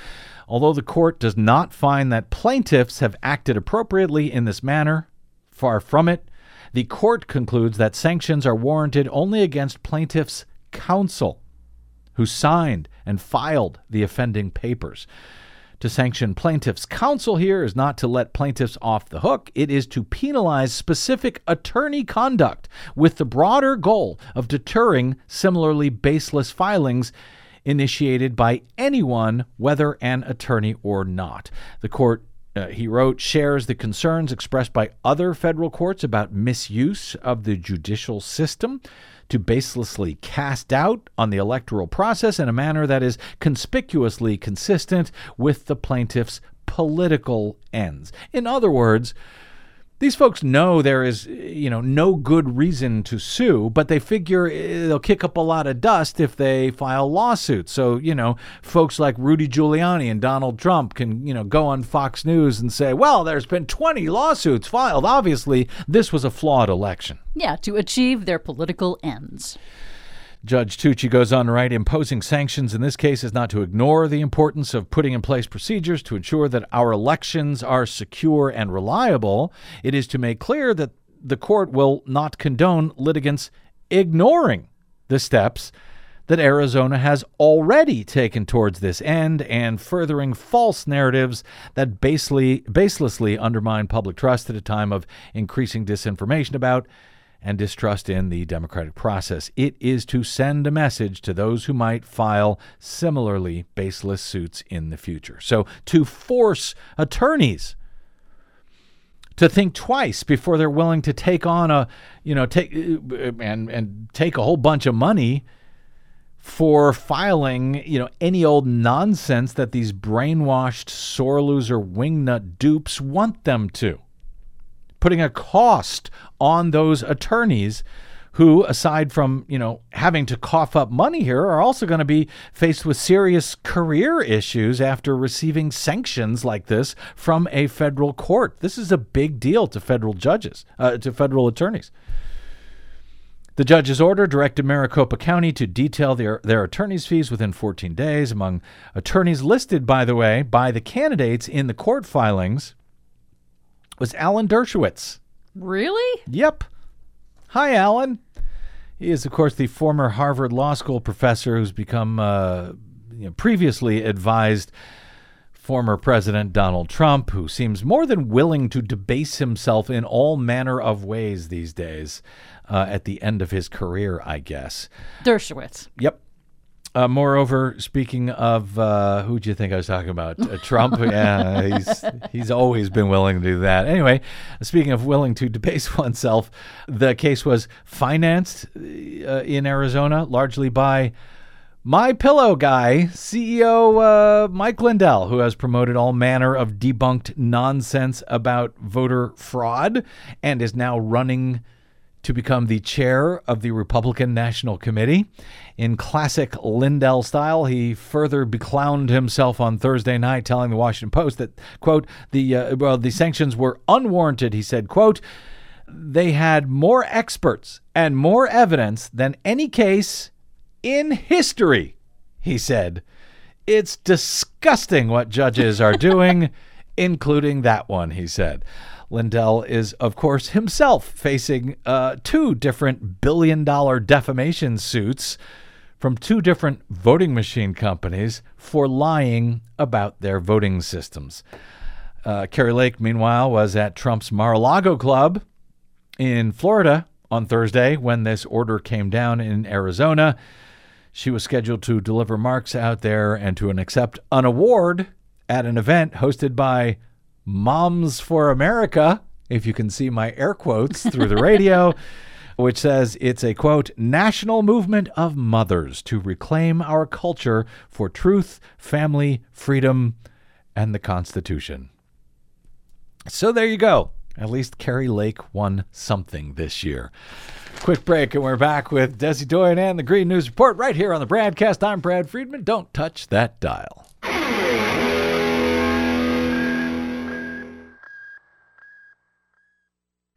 although the court does not find that plaintiffs have acted appropriately in this manner, far from it. The court concludes that sanctions are warranted only against plaintiffs' counsel who signed and filed the offending papers. To sanction plaintiffs' counsel here is not to let plaintiffs off the hook, it is to penalize specific attorney conduct with the broader goal of deterring similarly baseless filings initiated by anyone, whether an attorney or not. The court uh, he wrote, shares the concerns expressed by other federal courts about misuse of the judicial system to baselessly cast doubt on the electoral process in a manner that is conspicuously consistent with the plaintiff's political ends. In other words, these folks know there is, you know, no good reason to sue, but they figure eh, they'll kick up a lot of dust if they file lawsuits. So, you know, folks like Rudy Giuliani and Donald Trump can, you know, go on Fox News and say, well, there's been 20 lawsuits filed. Obviously, this was a flawed election. Yeah, to achieve their political ends. Judge Tuchi goes on to write imposing sanctions in this case is not to ignore the importance of putting in place procedures to ensure that our elections are secure and reliable. It is to make clear that the court will not condone litigants ignoring the steps that Arizona has already taken towards this end and furthering false narratives that basely, baselessly undermine public trust at a time of increasing disinformation about and distrust in the democratic process. It is to send a message to those who might file similarly baseless suits in the future. So, to force attorneys to think twice before they're willing to take on a, you know, take uh, and and take a whole bunch of money for filing, you know, any old nonsense that these brainwashed sore loser wingnut dupes want them to putting a cost on those attorneys who aside from you know having to cough up money here are also going to be faced with serious career issues after receiving sanctions like this from a federal court this is a big deal to federal judges uh, to federal attorneys the judge's order directed Maricopa County to detail their, their attorney's fees within 14 days. Among attorneys listed, by the way, by the candidates in the court filings was Alan Dershowitz. Really? Yep. Hi, Alan. He is, of course, the former Harvard Law School professor who's become uh, you know, previously advised former President Donald Trump, who seems more than willing to debase himself in all manner of ways these days uh, at the end of his career, I guess. Dershowitz. Yep. Uh, moreover, speaking of uh, who do you think I was talking about? Uh, Trump. yeah, he's he's always been willing to do that. Anyway, speaking of willing to debase oneself, the case was financed uh, in Arizona largely by my Pillow guy, CEO uh, Mike Lindell, who has promoted all manner of debunked nonsense about voter fraud and is now running to become the chair of the Republican National Committee. In classic Lindell style, he further beclowned himself on Thursday night, telling the Washington Post that, quote, the, uh, well, the sanctions were unwarranted. He said, quote, they had more experts and more evidence than any case in history, he said. It's disgusting what judges are doing, including that one, he said. Lindell is, of course, himself facing uh, two different billion dollar defamation suits from two different voting machine companies for lying about their voting systems. Uh, Kari Lake, meanwhile, was at Trump's Mar a Lago Club in Florida on Thursday when this order came down in Arizona. She was scheduled to deliver marks out there and to accept an award at an event hosted by Moms for America, if you can see my air quotes through the radio, which says it's a quote, national movement of mothers to reclaim our culture for truth, family, freedom, and the Constitution. So there you go. At least Kari Lake won something this year. Quick break, and we're back with Desi Doyen and the Green News Report right here on the BradCast. I'm Brad Friedman. Don't touch that dial.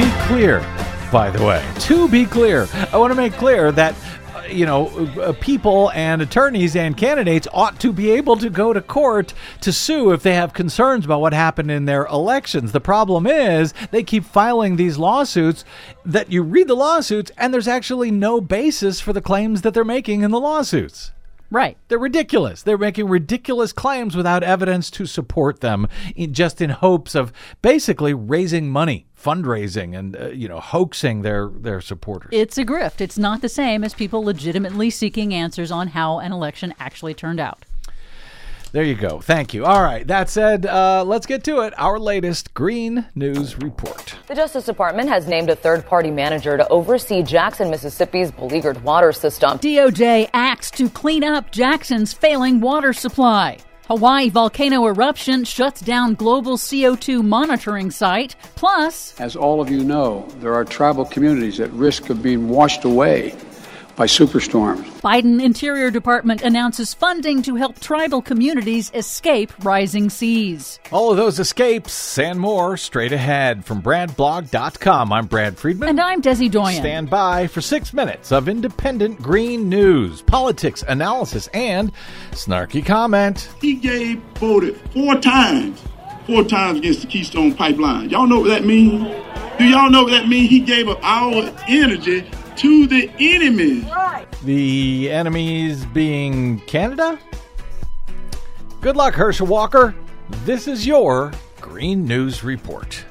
Be clear, by the way, to be clear, I want to make clear that. uh, You know, uh, people and attorneys and candidates ought to be able to go to court to sue if they have concerns about what happened in their elections. The problem is they keep filing these lawsuits that you read the lawsuits and there's actually no basis for the claims that they're making in the lawsuits. Right. They're ridiculous. They're making ridiculous claims without evidence to support them, in, just in hopes of basically raising money, fundraising, and uh, you know hoaxing their their supporters. It's a grift. It's not the same as people legitimately seeking answers on how an election actually turned out. There you go. Thank you. All right. That said, uh, let's get to it. Our latest Green News report. The Justice Department has named a third party manager to oversee Jackson, Mississippi's beleaguered water system. DOJ acts to clean up Jackson's failing water supply. Hawaii volcano eruption shuts down global CO2 monitoring site. Plus, As all of you know, there are tribal communities at risk of being washed away by superstorms. Biden Interior Department announces funding to help tribal communities escape rising seas. All of those escapes and more straight ahead from BradBlog.com. I'm Brad Friedman. And I'm Desi Doyen. Stand by for six minutes of independent green news, politics, analysis, and snarky comment. he gave voted four times, four times against the Keystone Pipeline. Y'all know what that means? Do y'all know what that means? He gave up our energy to the enemy. The enemies being Canada? Good luck, Herschel Walker. This is your Green News Report.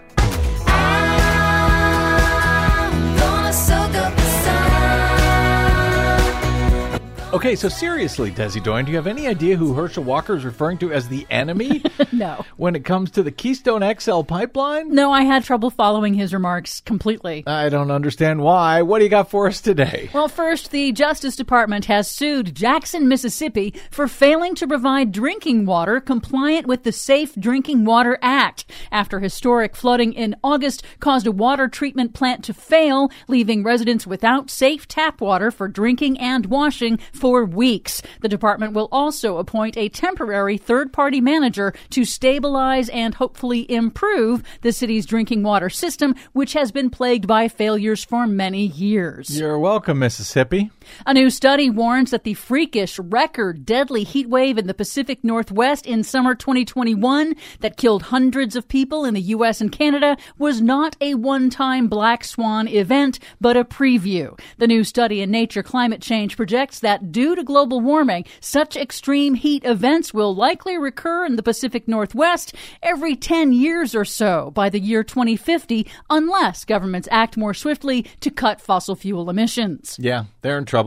Okay, so seriously, Desi Doyen, do you have any idea who Herschel Walker is referring to as the enemy No. when it comes to the Keystone XL pipeline? No, I had trouble following his remarks completely. I don't understand why. What do you got for us today? Well, first, the Justice Department has sued Jackson, Mississippi for failing to provide drinking water compliant with the Safe Drinking Water Act after historic flooding in August caused a water treatment plant to fail, leaving residents without safe tap water for drinking and washing for weeks. The department will also appoint a temporary third party manager to stabilize and hopefully improve the city's drinking water system, which has been plagued by failures for many years. You're welcome, Mississippi. A new study warns that the freakish, record deadly heat wave in the Pacific Northwest in summer 2021 that killed hundreds of people in the U.S. and Canada was not a one time black swan event, but a preview. The new study in Nature Climate Change projects that due to global warming, such extreme heat events will likely recur in the Pacific Northwest every 10 years or so by the year 2050, unless governments act more swiftly to cut fossil fuel emissions. Yeah, they're in trouble.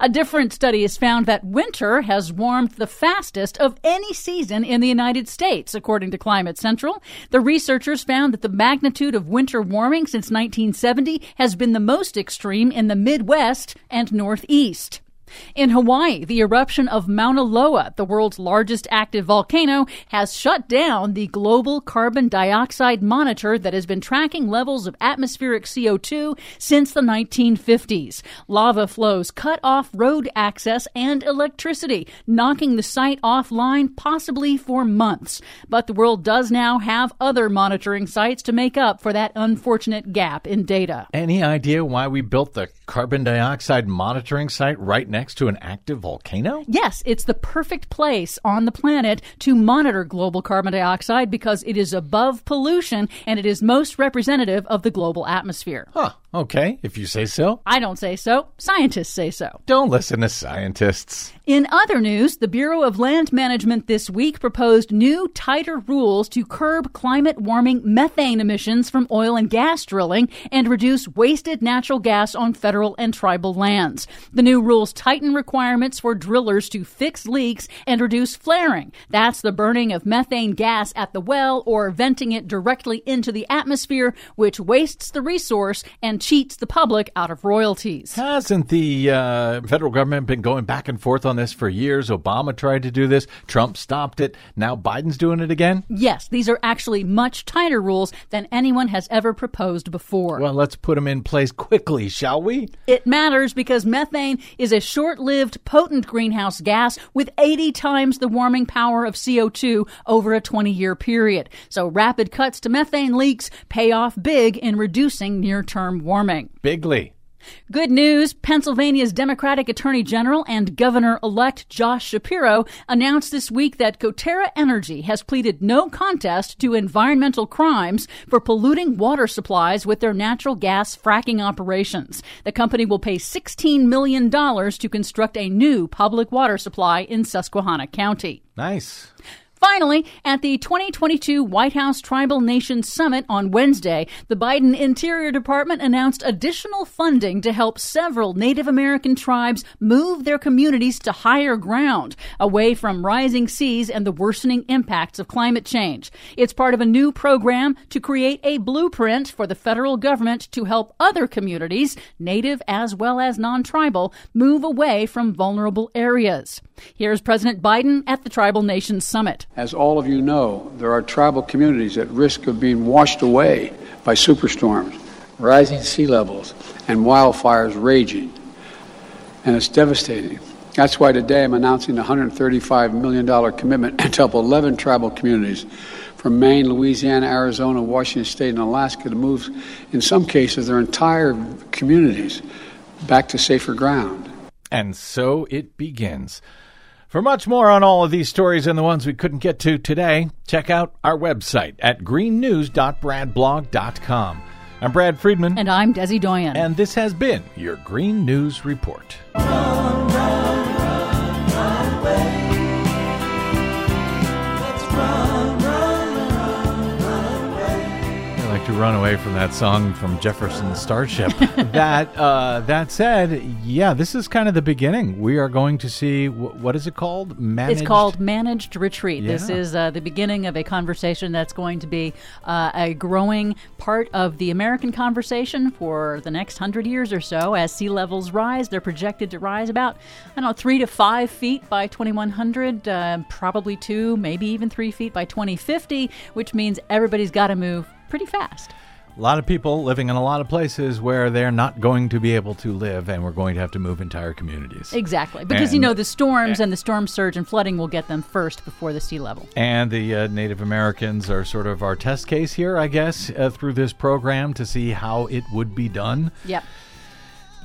A different study has found that winter has warmed the fastest of any season in the United States, according to Climate Central. The researchers found that the magnitude of winter warming since 1970 has been the most extreme in the Midwest and Northeast. In Hawaii, the eruption of Mauna Loa, the world's largest active volcano, has shut down the global carbon dioxide monitor that has been tracking levels of atmospheric CO2 since the 1950s. Lava flows cut off road access and electricity, knocking the site offline possibly for months. But the world does now have other monitoring sites to make up for that unfortunate gap in data. Any idea why we built the carbon dioxide monitoring site right next to an active volcano? Yes, it's the perfect place on the planet to monitor global carbon dioxide because it is above pollution and it is most representative of the global atmosphere. Huh. Okay, if you say so. I don't say so. Scientists say so. Don't listen to scientists. In other news, the Bureau of Land Management this week proposed new, tighter rules to curb climate warming methane emissions from oil and gas drilling and reduce wasted natural gas on federal and tribal lands. The new rules tighten requirements for drillers to fix leaks and reduce flaring. That's the burning of methane gas at the well or venting it directly into the atmosphere, which wastes the resource and cheats the public out of royalties. Hasn't the uh, federal government been going back and forth on this for years? Obama tried to do this. Trump stopped it. Now Biden's doing it again? Yes, these are actually much tighter rules than anyone has ever proposed before. Well, let's put them in place quickly, shall we? It matters because methane is a short lived, potent greenhouse gas with 80 times the warming power of CO2 over a 20 year period. So rapid cuts to methane leaks pay off big in reducing near term warming. Bigly. Good news Pennsylvania's Democratic Attorney General and Governor elect Josh Shapiro announced this week that Coterra Energy has pleaded no contest to environmental crimes for polluting water supplies with their natural gas fracking operations. The company will pay $16 million to construct a new public water supply in Susquehanna County. Nice. Finally, at the 2022 White House Tribal Nations Summit on Wednesday, the Biden Interior Department announced additional funding to help several Native American tribes move their communities to higher ground, away from rising seas and the worsening impacts of climate change. It's part of a new program to create a blueprint for the federal government to help other communities, Native as well as non tribal, move away from vulnerable areas. Here's President Biden at the Tribal Nations Summit. As all of you know, there are tribal communities at risk of being washed away by superstorms, rising sea levels, and wildfires raging. And it's devastating. That's why today I'm announcing a $135 million commitment to help 11 tribal communities from Maine, Louisiana, Arizona, Washington State, and Alaska to move, in some cases, their entire communities back to safer ground. And so it begins. For much more on all of these stories and the ones we couldn't get to today, check out our website at greennews.bradblog.com. I'm Brad Friedman. And I'm Desi Doyen. And this has been your Green News Report. I like run away from that song from Jefferson Starship. that uh, that said, yeah, this is kind of the beginning. We are going to see wh- what is it called? Managed? It's called Managed Retreat. This is uh, the beginning of a conversation that's going to be uh, a growing part of the American conversation for the next hundred years or so. As sea levels rise, they're projected to rise about, I don't know, three to five feet by 2100, uh, probably two, maybe even three feet by 2050, which means everybody's got to move pretty fast. A lot of people living in a lot of places where they're not going to be able to live, and we're going to have to move entire communities. Exactly. Because, you know, the storms and the storm surge and flooding will get them first before the sea level. And the uh, Native Americans are sort of our test case here, I guess, uh, through this program to see how it would be done. Yep.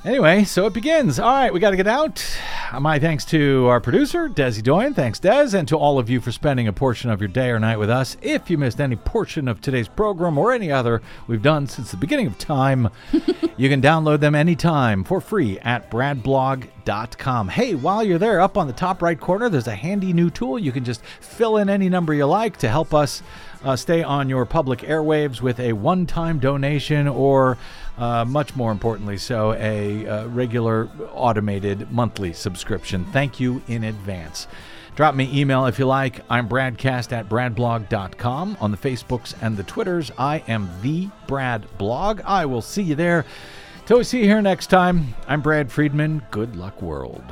Anyway, so it begins. All right, we got to get out. My thanks to our producer, Desi Doyen. Thanks, Des, and to all of you for spending a portion of your day or night with us. If you missed any portion of today's program or any other we've done since the beginning of time, you can download them anytime for free at bradblog.com. Hey, while you're there, up on the top right corner, there's a handy new tool. You can just fill in any number you like to help us uh, stay on your public airwaves with a one time donation or, uh, much more importantly, so a uh, regular automated monthly subscription. Thank you in advance. Drop me email if you like. I'm Bradcast at bradblog.com. On the Facebooks and the Twitters, I am the Brad Blog. I will see you there. Till we see you here next time, I'm Brad Friedman. Good luck, world.